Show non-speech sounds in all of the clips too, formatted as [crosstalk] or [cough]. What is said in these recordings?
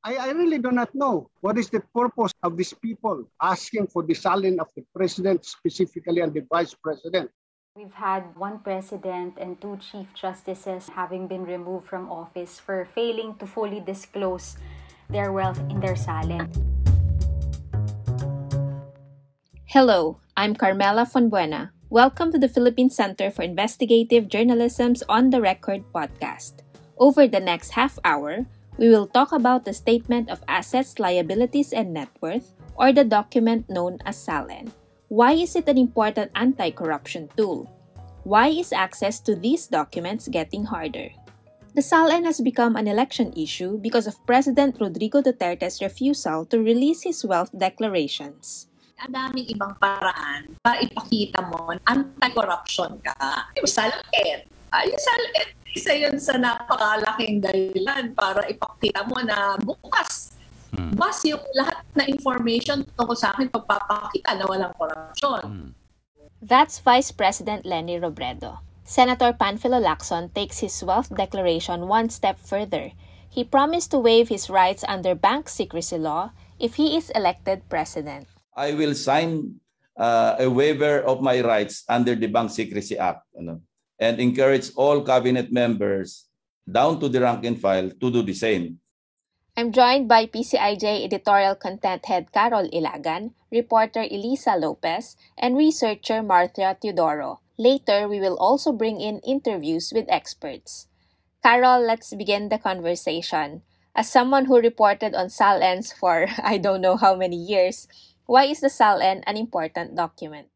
I, I really do not know what is the purpose of these people asking for the salin of the president specifically and the vice president. We've had one president and two chief justices having been removed from office for failing to fully disclose their wealth in their salin. Hello, I'm Carmela Fonbuena. Welcome to the Philippine Center for Investigative Journalism's On the Record podcast. Over the next half hour, we will talk about the Statement of Assets, Liabilities, and Net Worth, or the document known as SALN. Why is it an important anti corruption tool? Why is access to these documents getting harder? The SALN has become an election issue because of President Rodrigo Duterte's refusal to release his wealth declarations. Ang daming ibang paraan para ipakita mo anti-corruption ka. Yung SALN. Uh, yung SALN, isa yun sa napakalaking dahilan para ipakita mo na bukas Hmm. Bas yung lahat na information tungkol sa akin pagpapakita na walang korupsyon. Hmm. That's Vice President Lenny Robredo. Senator Panfilo Lacson takes his wealth declaration one step further. He promised to waive his rights under bank secrecy law if he is elected president. I will sign uh, a waiver of my rights under the Bank Secrecy Act. Ano? And encourage all cabinet members down to the rank and file to do the same. I'm joined by PCIJ editorial content head Carol Ilagan, reporter Elisa Lopez, and researcher Martha Teodoro. Later, we will also bring in interviews with experts. Carol, let's begin the conversation. As someone who reported on SALNs for [laughs] I don't know how many years, why is the SALN an important document?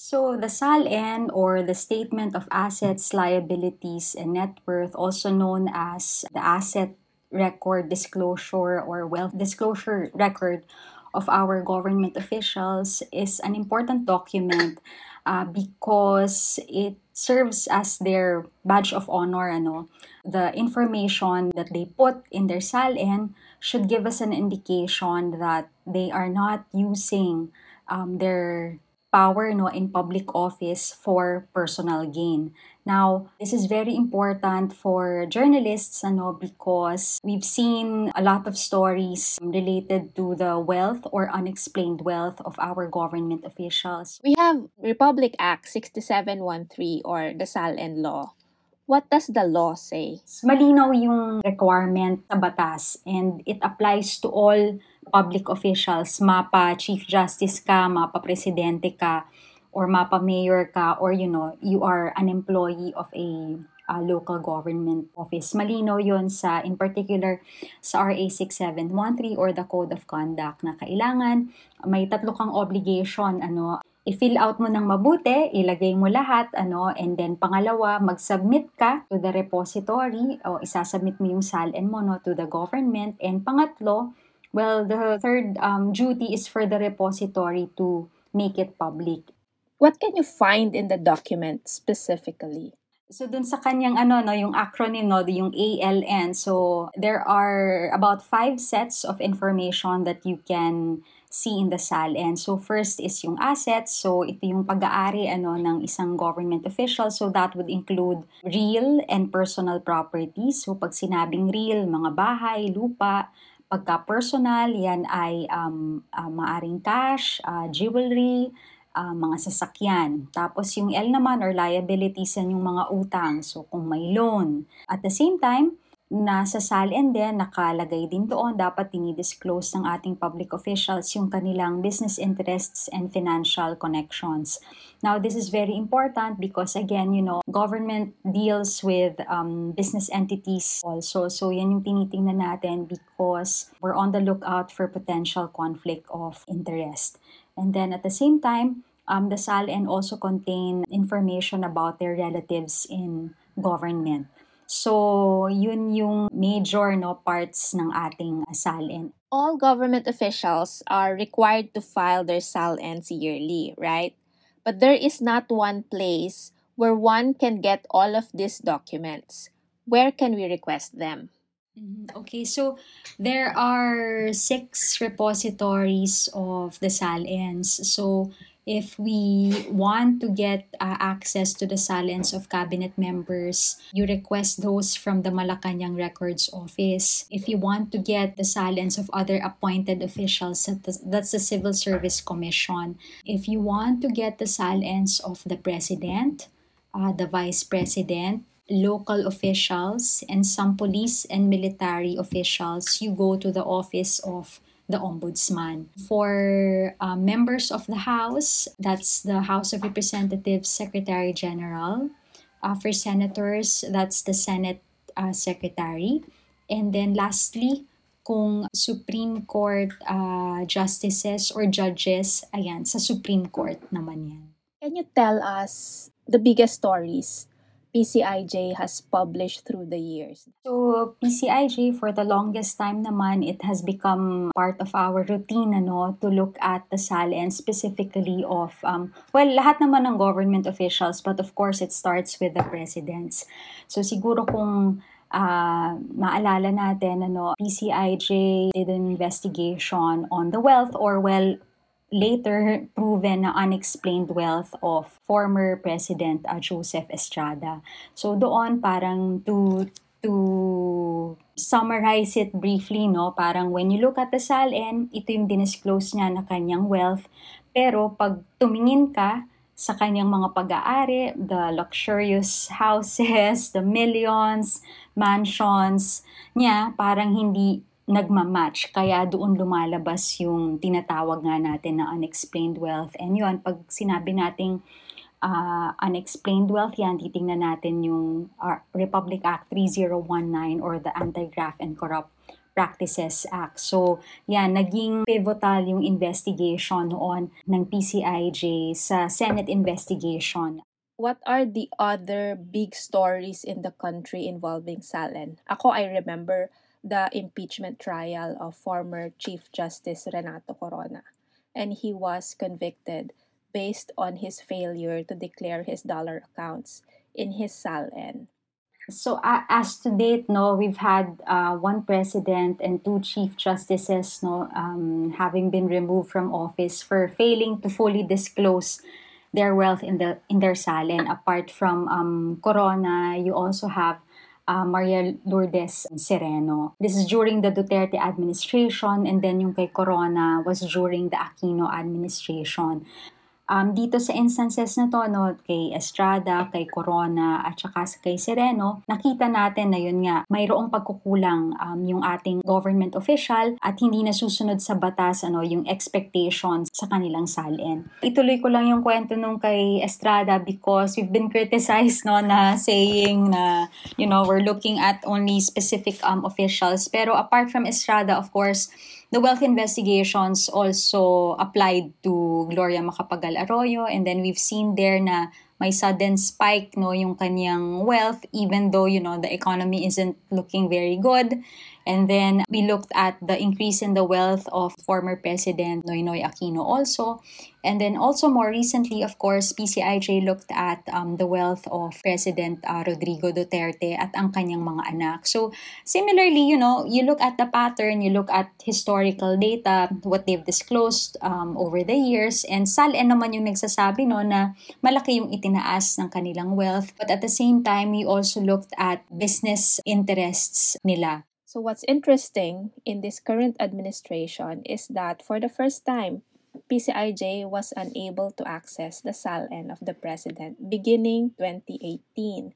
So the SALN or the Statement of Assets, Liabilities, and Net Worth, also known as the Asset Record Disclosure or Wealth Disclosure Record of our government officials, is an important document uh, because it serves as their badge of honor. Ano? The information that they put in their SALN should give us an indication that they are not using um, their power no in public office for personal gain. Now, this is very important for journalists ano because we've seen a lot of stories related to the wealth or unexplained wealth of our government officials. We have Republic Act 6713 or the SALN law. What does the law say? Malinaw yung requirement sa batas and it applies to all public officials, mapa chief justice ka, mapa presidente ka, or mapa mayor ka, or you know, you are an employee of a uh, local government office. Malinaw yon sa, in particular, sa RA 6713 or the Code of Conduct na kailangan may tatlo kang obligation, ano, i-fill out mo ng mabuti, ilagay mo lahat, ano, and then pangalawa, mag-submit ka to the repository o isasubmit mo yung SALN mo no, to the government. And pangatlo, well, the third um, duty is for the repository to make it public. What can you find in the document specifically? So dun sa kanyang ano no yung acronym no yung ALN so there are about five sets of information that you can see in the SALN. So first is yung assets. So ito yung pag-aari ano ng isang government official. So that would include real and personal properties. So pag sinabing real, mga bahay, lupa, pagka personal, yan ay um, uh, maaring cash, uh, jewelry, uh, mga sasakyan. Tapos yung L naman or liabilities yan yung mga utang. So kung may loan. At the same time, nasa SALN din, nakalagay din doon, dapat dinidisclose ng ating public officials yung kanilang business interests and financial connections. Now, this is very important because again, you know, government deals with um, business entities also. So, yan yung tinitingnan natin because we're on the lookout for potential conflict of interest. And then at the same time, um, the SALN also contain information about their relatives in government. So, yun yung major no parts ng ating SALN. All government officials are required to file their SALNs yearly, right? But there is not one place where one can get all of these documents. Where can we request them? Mm-hmm. Okay, so there are six repositories of the SALNs. So if we want to get uh, access to the silence of cabinet members, you request those from the Malacanang Records Office. If you want to get the silence of other appointed officials, that's the Civil Service Commission. If you want to get the silence of the President, uh, the Vice President, local officials, and some police and military officials, you go to the office of the Ombudsman. For uh, members of the House, that's the House of Representatives Secretary General. Uh, for senators, that's the Senate uh, Secretary. And then lastly, kung Supreme Court uh, justices or judges, ayan, sa Supreme Court naman yan. Can you tell us the biggest stories PCIJ has published through the years? So, PCIJ, for the longest time naman, it has become part of our routine ano, to look at the SAL and specifically of, um, well, lahat naman ng government officials, but of course, it starts with the presidents. So, siguro kung uh, maalala natin, ano, PCIJ did an investigation on the wealth or, well, later proven na unexplained wealth of former President uh, Joseph Estrada. So doon parang to to summarize it briefly, no, parang when you look at the SALN, ito yung dinisclose niya na kanyang wealth. Pero pag tumingin ka sa kanyang mga pag-aari, the luxurious houses, [laughs] the millions, mansions niya, parang hindi nagmamatch. Kaya doon lumalabas yung tinatawag nga natin na unexplained wealth. And yun, pag sinabi nating uh, unexplained wealth yan, titingnan natin yung uh, Republic Act 3019 or the Anti-Graft and Corrupt Practices Act. So, yan, naging pivotal yung investigation noon ng PCIJ sa Senate investigation. What are the other big stories in the country involving Salen? Ako, I remember the impeachment trial of former Chief Justice Renato Corona, and he was convicted based on his failure to declare his dollar accounts in his SALN. So uh, as to date, no, we've had uh, one president and two chief justices, no, um, having been removed from office for failing to fully disclose their wealth in the in their SALN. Apart from um, Corona, you also have uh, Maria Lourdes Sereno. This is during the Duterte administration and then yung kay Corona was during the Aquino administration. Um, dito sa instances na to, no, kay Estrada, kay Corona, at saka kay Sereno, nakita natin na yun nga, mayroong pagkukulang um, yung ating government official at hindi nasusunod sa batas ano, yung expectations sa kanilang salin. Ituloy ko lang yung kwento nung kay Estrada because we've been criticized no, na saying na, you know, we're looking at only specific um, officials. Pero apart from Estrada, of course, The wealth investigations also applied to Gloria Macapagal Arroyo and then we've seen there na may sudden spike no yung kanyang wealth even though you know the economy isn't looking very good And then we looked at the increase in the wealth of former President Noynoy Aquino also. And then also more recently, of course, PCIJ looked at um, the wealth of President uh, Rodrigo Duterte at ang kanyang mga anak. So similarly, you know, you look at the pattern, you look at historical data, what they've disclosed um, over the years, and SALN naman yung nagsasabi no, na malaki yung itinaas ng kanilang wealth. But at the same time, we also looked at business interests nila. So, what's interesting in this current administration is that for the first time, PCIJ was unable to access the SALN of the president beginning 2018.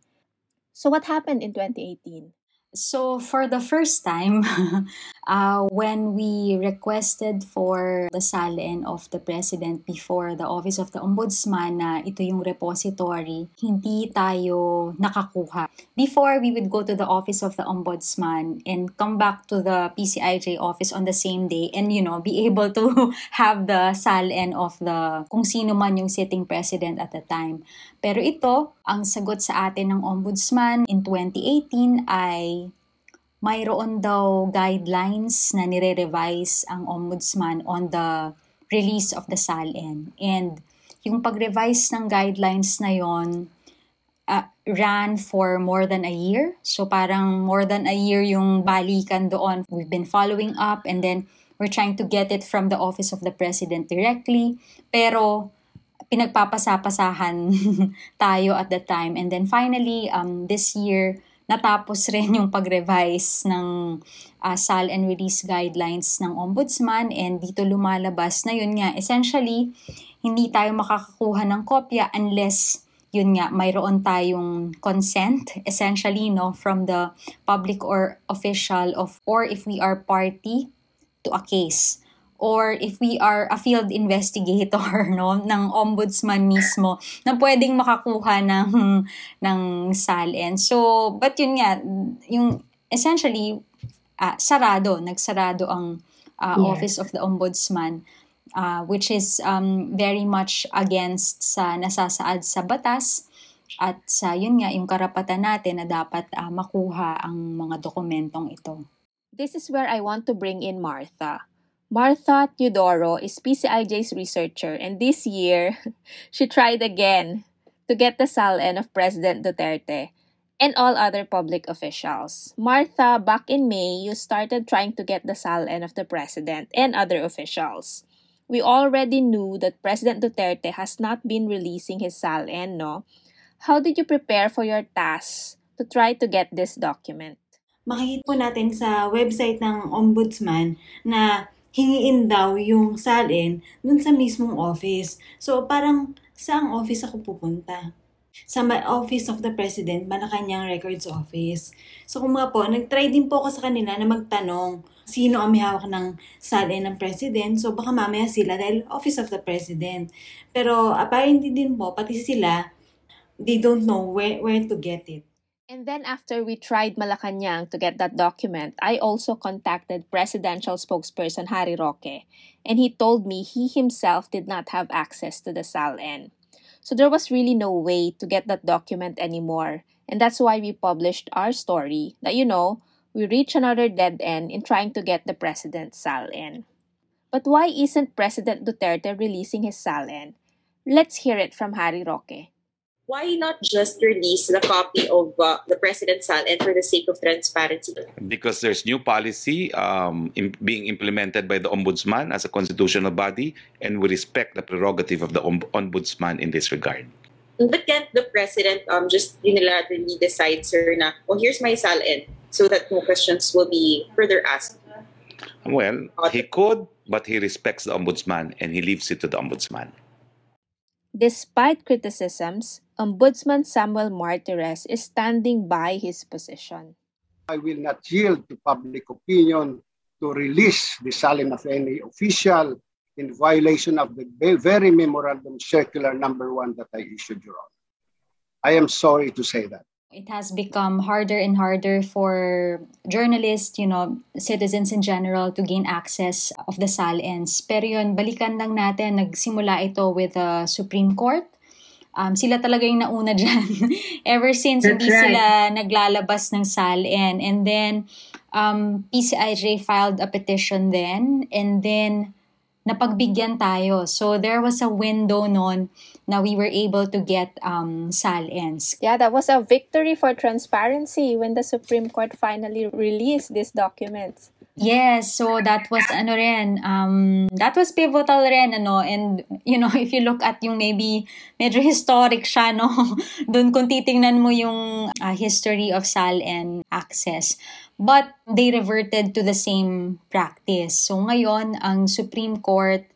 So, what happened in 2018? So, for the first time, [laughs] uh, when we requested for the SALN of the President before the Office of the Ombudsman na ito yung repository, hindi tayo nakakuha. Before, we would go to the Office of the Ombudsman and come back to the PCIJ office on the same day and, you know, be able to [laughs] have the SALN of the kung sino man yung sitting President at the time. Pero ito, ang sagot sa atin ng Ombudsman in 2018 ay mayroon daw guidelines na nire-revise ang ombudsman on the release of the SALN. And yung pag-revise ng guidelines na yon uh, ran for more than a year. So parang more than a year yung balikan doon. We've been following up and then we're trying to get it from the office of the president directly. Pero pinagpapasapasahan [laughs] tayo at the time. And then finally, um, this year, natapos rin yung pag-revise ng uh, SAL and release guidelines ng ombudsman and dito lumalabas na yun nga essentially hindi tayo makakakuha ng kopya unless yun nga mayroon tayong consent essentially no from the public or official of or if we are party to a case or if we are a field investigator [laughs] no ng ombudsman mismo na pwedeng makakuha ng [laughs] ng SALN. So but yun nga yung essentially uh, sarado nagsarado ang uh, Yes. office of the ombudsman uh, which is um, very much against sa nasasaad sa batas at sa yun nga yung karapatan natin na dapat uh, makuha ang mga dokumentong ito. This is where I want to bring in Martha. Martha Teodoro is PCIJ's researcher, and this year [laughs] she tried again to get the SALN of President Duterte and all other public officials. Martha, back in May, you started trying to get the SALN of the President and other officials. We already knew that President Duterte has not been releasing his SALN, no? How did you prepare for your task to try to get this document? makikita po natin sa website ng ombudsman na hingiin daw yung salin dun sa mismong office. So, parang saang office ako pupunta? Sa Office of the President, Malacanang Records Office. So, kung mga po, nag-try din po ako sa kanila na magtanong sino ang may hawak ng salin ng President. So, baka mamaya sila dahil Office of the President. Pero, apparently din po, pati sila, they don't know where, where to get it. And then after we tried Malacanang to get that document, I also contacted presidential spokesperson Harry Roque, and he told me he himself did not have access to the SALN. So there was really no way to get that document anymore. And that's why we published our story that, you know, we reach another dead end in trying to get the president's SALN. But why isn't President Duterte releasing his SALN? Let's hear it from Harry Roque. Why not just release the copy of uh, the president's and for the sake of transparency? because there's new policy um, im- being implemented by the ombudsman as a constitutional body, and we respect the prerogative of the om- ombudsman in this regard. But can't the president um, just unilaterally decide, sir, na, oh, here's my SALN, so that no questions will be further asked? Well, he could, but he respects the ombudsman and he leaves it to the ombudsman. Despite criticisms, Ombudsman Samuel Martires is standing by his position. I will not yield to public opinion to release the salin of any official in violation of the ve- very memorandum circular number one that I issued, Your Honor. I am sorry to say that. it has become harder and harder for journalists, you know, citizens in general to gain access of the SALNs. Pero yun, balikan lang natin, nagsimula ito with the Supreme Court. Um, sila talaga yung nauna [laughs] dyan. Ever since That's hindi right. sila naglalabas ng SALN. And then, um, PCIJ filed a petition then. And then, napagbigyan tayo. So, there was a window noon na we were able to get um, SALNs. Yeah, that was a victory for transparency when the Supreme Court finally released these documents. Yes, so that was ano rin, um, that was pivotal rin, ano, and, you know, [laughs] if you look at yung maybe, medyo historic siya, no, [laughs] dun kung titingnan mo yung uh, history of SAL and access. But they reverted to the same practice. So ngayon, ang Supreme Court,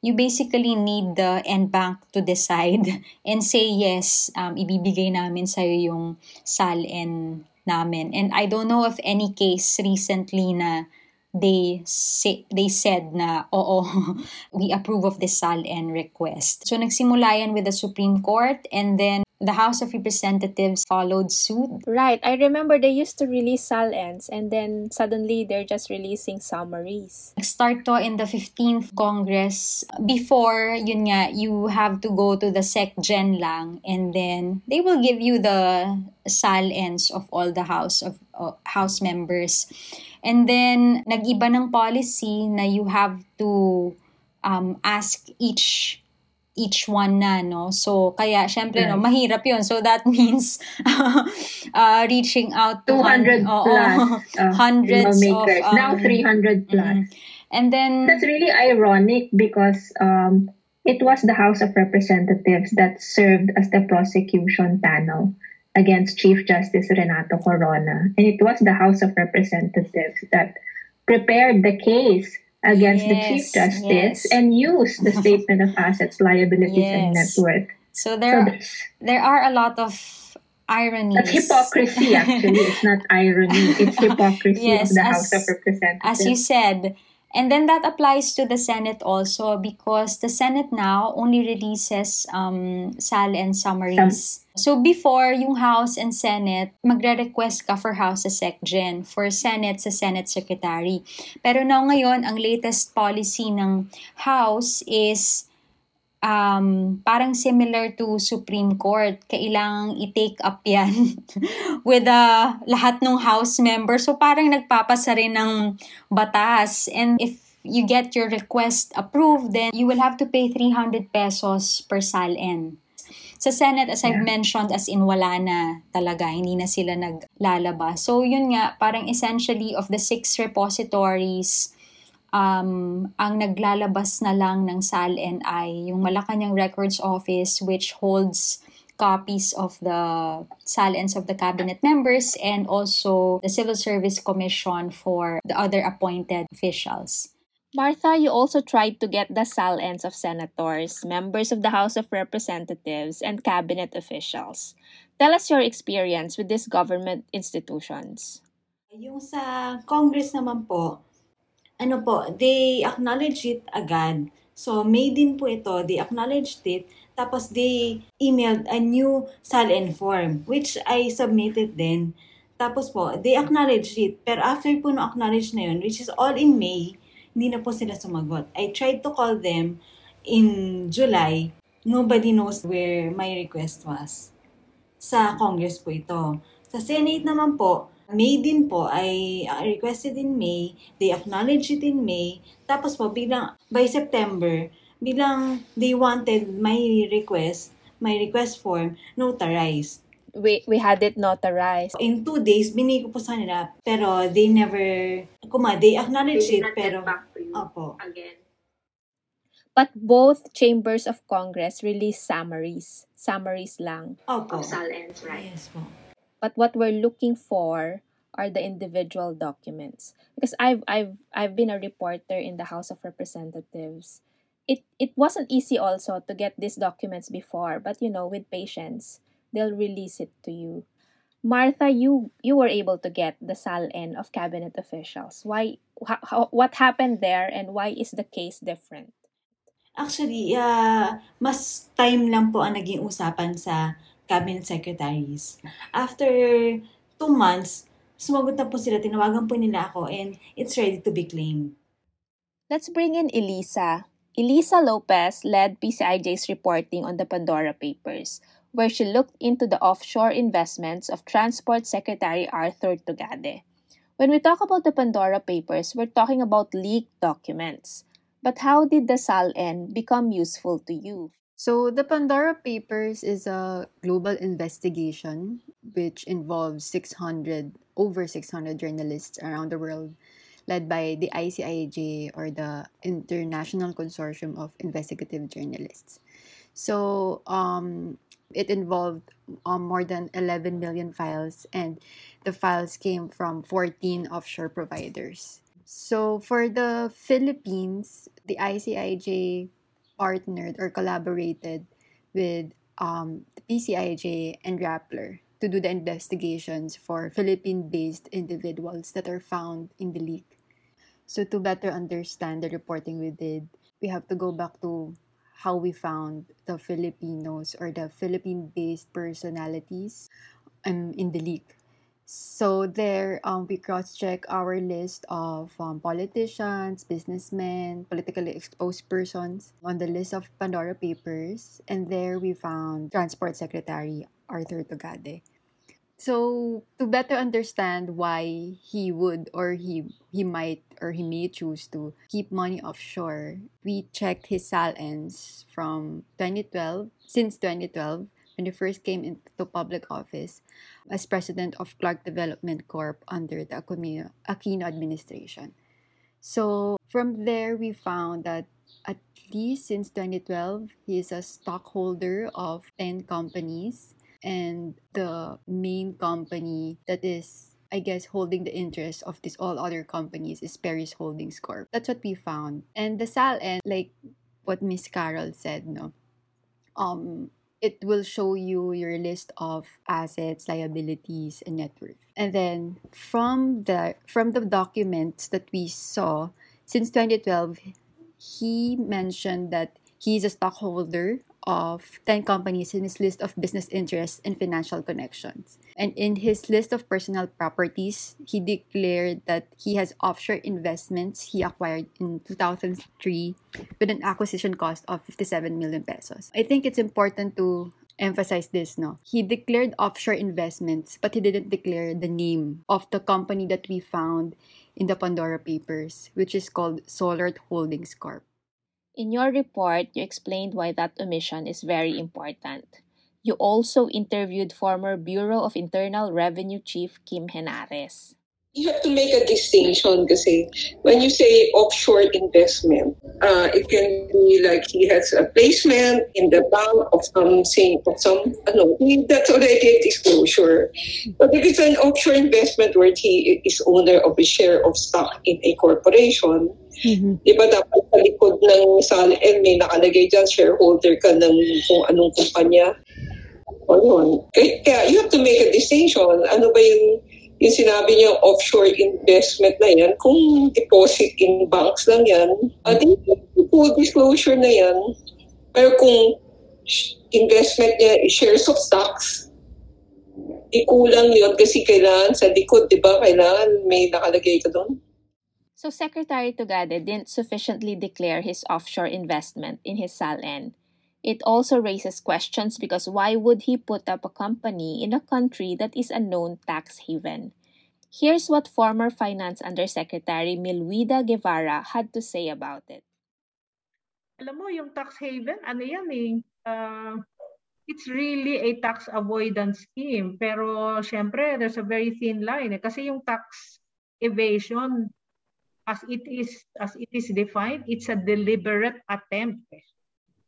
you basically need the NBank to decide [laughs] and say yes, um, ibibigay namin sa'yo yung SALN namin. And I don't know of any case recently na they say, they said na oo [laughs] we approve of this SALN request. So nagsimula yan with the Supreme Court and then the House of Representatives followed suit. Right, I remember they used to release SALNs and then suddenly they're just releasing summaries. Start to in the 15th Congress. Before, yun nga, you have to go to the SecGen lang and then they will give you the SALNs of all the House of uh, House members. And then, nag-iba ng policy na you have to um, ask each each one na, no? So, kaya, syempre, no, mahirap yun. So, that [laughs] means uh, reaching out to 200 oo, plus [laughs] uh, hundreds of... lawmakers. now um, 300 plus. mhm. And then, That's really ironic because um, It was the House of Representatives that served as the prosecution panel against Chief Justice Renato Corona. And it was the House of Representatives that prepared the case against the Chief Justice yes. and used the [laughs] Statement of Assets, Liabilities, and Net Worth. So So there that's, there are a lot of irony. that's hypocrisy, actually. It's not irony. It's [laughs] hypocrisy Yes, of the as- House of Representatives. as you said. And then that applies to the Senate also because the Senate now only releases um, SAL and summaries. So before, yung House and Senate, magre-request ka for House sa SecGen, for Senate sa Senate Secretary. Pero now ngayon, ang latest policy ng House is um, parang similar to Supreme Court. Kailangang i-take up yan [laughs] with uh, lahat ng House member. So parang nagpapasa rin ng batas. And if you get your request approved, then you will have to pay 300 pesos per SALN. Sa Senate, as I've mentioned, as in wala na talaga, hindi na sila naglalabas. So yun nga, parang essentially of the six repositories, um, ang naglalabas na lang ng SALN ay yung Malacanang Records Office which holds copies of the SALNs of the cabinet members and also the Civil Service Commission for the other appointed officials. Martha, you also tried to get the SALNs of senators, members of the House of Representatives, and cabinet officials. Tell us your experience with these government institutions. Yung sa Congress naman po, ano po, they acknowledge it agad. So, May din po ito, they acknowledged it, tapos they emailed a new SALN form, which I submitted din. Tapos po, they acknowledged it. Pero after po no acknowledge na yun, which is all in May, hindi na po sila sumagot. I tried to call them in July. Nobody knows where my request was. Sa Congress po ito. Sa Senate naman po, May din po ay uh, requested in May, they acknowledged it in May, tapos po bilang by September, bilang they wanted my request, my request form notarized. We, we had it notarized. In two days, binigay ko po sa nila, pero they never, kuma, they acknowledged it, pero, opo. again. But both chambers of Congress released summaries. Summaries lang. Opo. SALNs, right? Yes po. But what we're looking for are the individual documents. Because I've I've I've been a reporter in the House of Representatives. It it wasn't easy also to get these documents before, but you know, with patience, they'll release it to you. Martha, you you were able to get the SALN of cabinet officials. Why how, what happened there and why is the case different? Actually, uh, mas time lang po ang naging usapan sa cabinet secretaries. After two months, sumagot na po sila, tinawagan po nila ako, and it's ready to be claimed. Let's bring in Elisa. Elisa Lopez led PCIJ's reporting on the Pandora Papers, where she looked into the offshore investments of Transport Secretary Arthur Tugade. When we talk about the Pandora Papers, we're talking about leaked documents. But how did the SALN become useful to you? So, the Pandora Papers is a global investigation which involves 600, over 600 journalists around the world, led by the ICIJ or the International Consortium of Investigative Journalists. So, um, it involved um, more than 11 million files, and the files came from 14 offshore providers. So, for the Philippines, the ICIJ partnered or collaborated with um, the PCIJ and Rappler to do the investigations for Philippine-based individuals that are found in the leak. So to better understand the reporting we did, we have to go back to how we found the Filipinos or the Philippine-based personalities um, in the leak. So there, um, we cross-check our list of um, politicians, businessmen, politically exposed persons on the list of Pandora Papers, and there we found Transport Secretary Arthur Togade. So to better understand why he would or he he might or he may choose to keep money offshore, we checked his SALNs from 2012 since 2012 when he first came into public office as president of Clark Development Corp under the Aquino, administration. So from there, we found that at least since 2012, he is a stockholder of 10 companies. And the main company that is I guess holding the interest of these all other companies is Paris Holdings Corp. That's what we found. And the SALN, like what Miss Carol said, no, um, it will show you your list of assets, liabilities, and net worth. And then from the from the documents that we saw since 2012, he mentioned that he's a stockholder of 10 companies in his list of business interests and financial connections. And in his list of personal properties, he declared that he has offshore investments he acquired in 2003 with an acquisition cost of 57 million pesos. I think it's important to emphasize this no he declared offshore investments but he didn't declare the name of the company that we found in the pandora papers which is called solart holdings corp In your report, you explained why that omission is very important. You also interviewed former Bureau of Internal Revenue Chief Kim Henares. You have to make a distinction kasi when you say offshore investment, uh, it can be like he has a placement in the bank of something, of some, ano, that's already a disclosure. But if it's an offshore investment where he is owner of a share of stock in a corporation, Mm-hmm. Di ba dapat sa likod ng SALN may nakalagay dyan, shareholder ka ng kung anong kumpanya. O yun. Kaya you have to make a distinction. Ano ba yung, yung sinabi niya offshore investment na yan? Kung deposit in banks lang yan, uh, di, full disclosure na yan. Pero kung investment niya is shares of stocks, di kulang yun kasi kailangan sa likod, di ba? Kailangan may nakalagay ka doon. So Secretary Tugade didn't sufficiently declare his offshore investment in his SALN. It also raises questions because why would he put up a company in a country that is a known tax haven? Here's what former Finance Undersecretary Milwida Guevara had to say about it. Alam mo, yung tax haven, ano yan eh, uh, it's really a tax avoidance scheme. Pero syempre, there's a very thin line eh, kasi yung tax evasion as it is as it is defined, it's a deliberate attempt.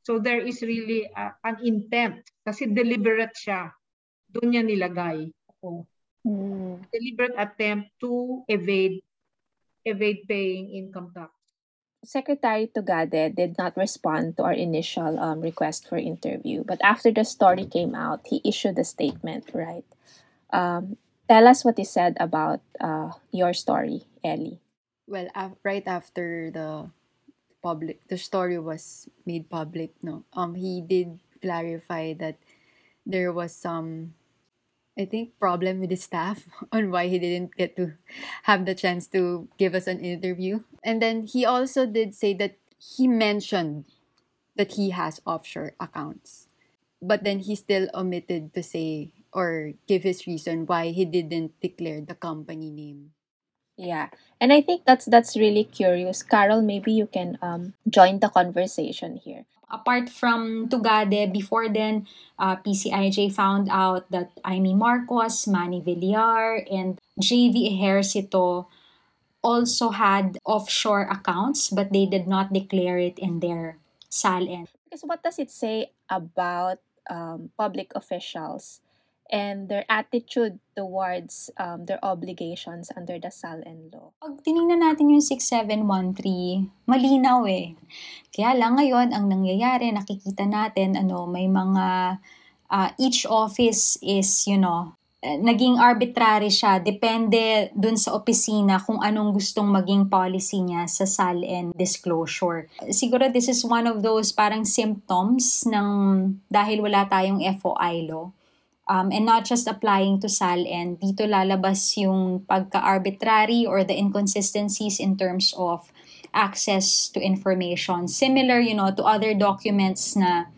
So there is really a, an intent kasi deliberate siya. Doon niya nilagay. Oh. Mm. Deliberate attempt to evade evade paying income tax. Secretary Tugade did not respond to our initial um, request for interview, but after the story came out, he issued a statement, right? Um, tell us what he said about uh, your story, Ellie well af- right after the public the story was made public no um he did clarify that there was some I think problem with his staff [laughs] on why he didn't get to have the chance to give us an interview. And then he also did say that he mentioned that he has offshore accounts. But then he still omitted to say or give his reason why he didn't declare the company name. Yeah, and I think that's that's really curious. Carol, maybe you can um join the conversation here. Apart from Tugade, before then, uh, PCIJ found out that Amy Marcos, Manny Villar, and JV Ejercito also had offshore accounts, but they did not declare it in their SALN. Because what does it say about um, public officials and their attitude towards um, their obligations under the SALN law. Pag tiningnan natin yung 6713, malinaw eh. Kaya lang ngayon, ang nangyayari, nakikita natin, ano, may mga, uh, each office is, you know, eh, naging arbitrary siya. Depende dun sa opisina kung anong gustong maging policy niya sa SALN disclosure. Siguro this is one of those parang symptoms ng dahil wala tayong FOI law um, and not just applying to SALN, dito lalabas yung pagka-arbitrary or the inconsistencies in terms of access to information. Similar, you know, to other documents na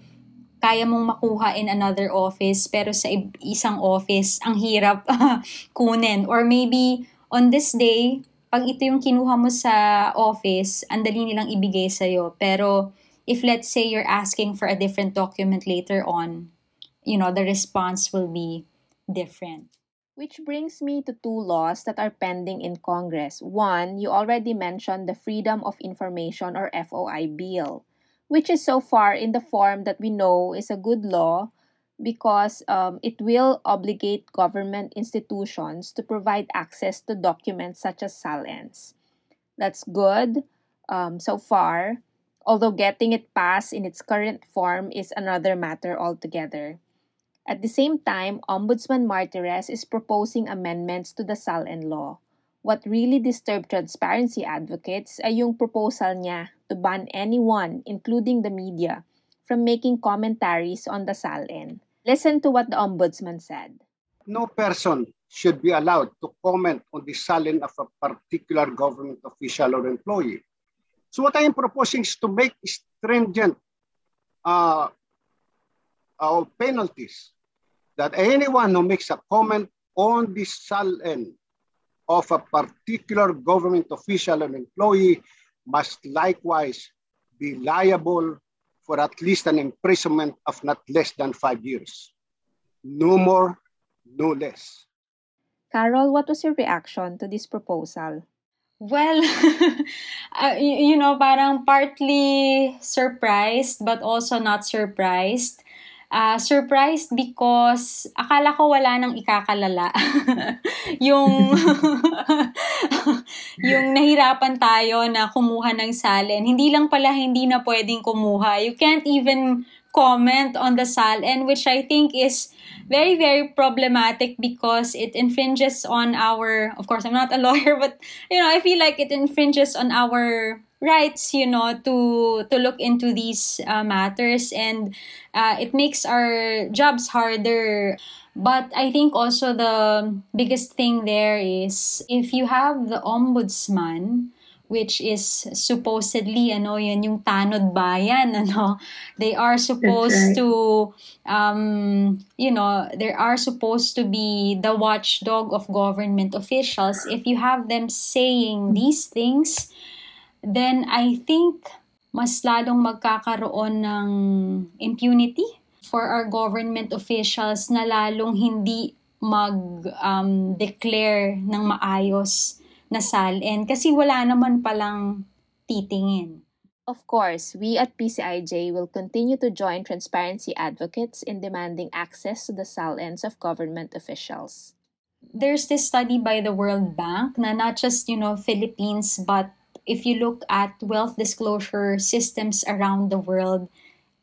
kaya mong makuha in another office pero sa isang office ang hirap [laughs] kunin or maybe on this day pag ito yung kinuha mo sa office ang dali nilang ibigay sa pero if let's say you're asking for a different document later on you know the response will be different Which brings me to two laws that are pending in Congress. One, you already mentioned the Freedom of Information or FOI bill, which is so far in the form that we know is a good law because um, it will obligate government institutions to provide access to documents such as SALENs. That's good um, so far, although getting it passed in its current form is another matter altogether. At the same time, Ombudsman Martires is proposing amendments to the SALN law. What really disturbed transparency advocates ay yung proposal niya to ban anyone, including the media, from making commentaries on the SALN. Listen to what the Ombudsman said. No person should be allowed to comment on the SALN of a particular government official or employee. So what I am proposing is to make stringent uh, uh, penalties that anyone who makes a comment on the SALN of a particular government official and employee must likewise be liable for at least an imprisonment of not less than five years. No more, no less. Carol, what was your reaction to this proposal? Well, [laughs] uh, you, you know, parang partly surprised but also not surprised. Uh, surprised because akala ko wala nang ikakalala. [laughs] yung [laughs] yung nahirapan tayo na kumuha ng salen. Hindi lang pala hindi na pwedeng kumuha. You can't even comment on the salen which I think is very very problematic because it infringes on our of course I'm not a lawyer [laughs] but you know I feel like it infringes on our rights you know to to look into these uh, matters. And uh, it makes our jobs harder. But i think also the biggest thing there is if you have the ombudsman which is supposedly ano yan yung tanod bayan [laughs] ano they are supposed right. to um you know they are supposed to be the watchdog of government officials. If you have them saying these things then I think mas lalong magkakaroon ng impunity for our government officials na lalong hindi mag-declare um, ng maayos na SALN kasi wala naman palang titingin. Of course, we at PCIJ will continue to join transparency advocates in demanding access to the SALNs of government officials. There's this study by the World Bank na not just, you know, Philippines but if you look at wealth disclosure systems around the world,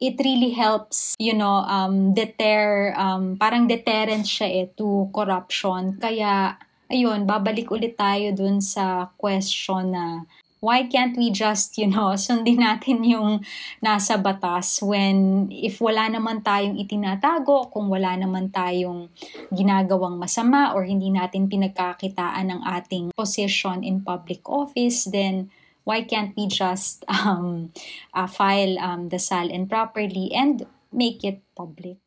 it really helps, you know, um, deter, um, parang deterrent siya eh to corruption. Kaya, ayun, babalik ulit tayo dun sa question na why can't we just, you know, [laughs] sundin natin yung nasa batas when if wala naman tayong itinatago, kung wala naman tayong ginagawang masama or hindi natin pinagkakitaan ng ating position in public office, then why can't we just [laughs] um, uh, file um, the SALN properly and make it public?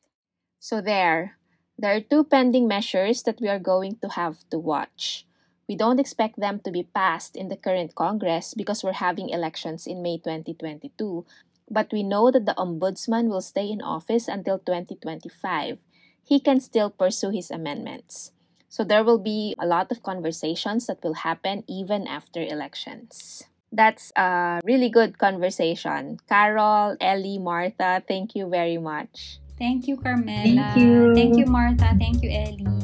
So there, there are two pending measures that we are going to have to watch. We don't expect them to be passed in the current Congress because we're having elections in May 2022, but we know that the Ombudsman will stay in office until 2025. He can still pursue his amendments. So there will be a lot of conversations that will happen even after elections. That's a really good conversation. Carol, Ellie, Martha, thank you very much. Thank you, Carmela. Thank you. Thank you, Martha. Thank you, Ellie.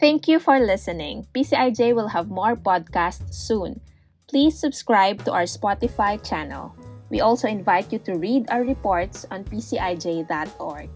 Thank you for listening. PCIJ will have more podcasts soon. Please subscribe to our Spotify channel. We also invite you to read our reports on pcij.org.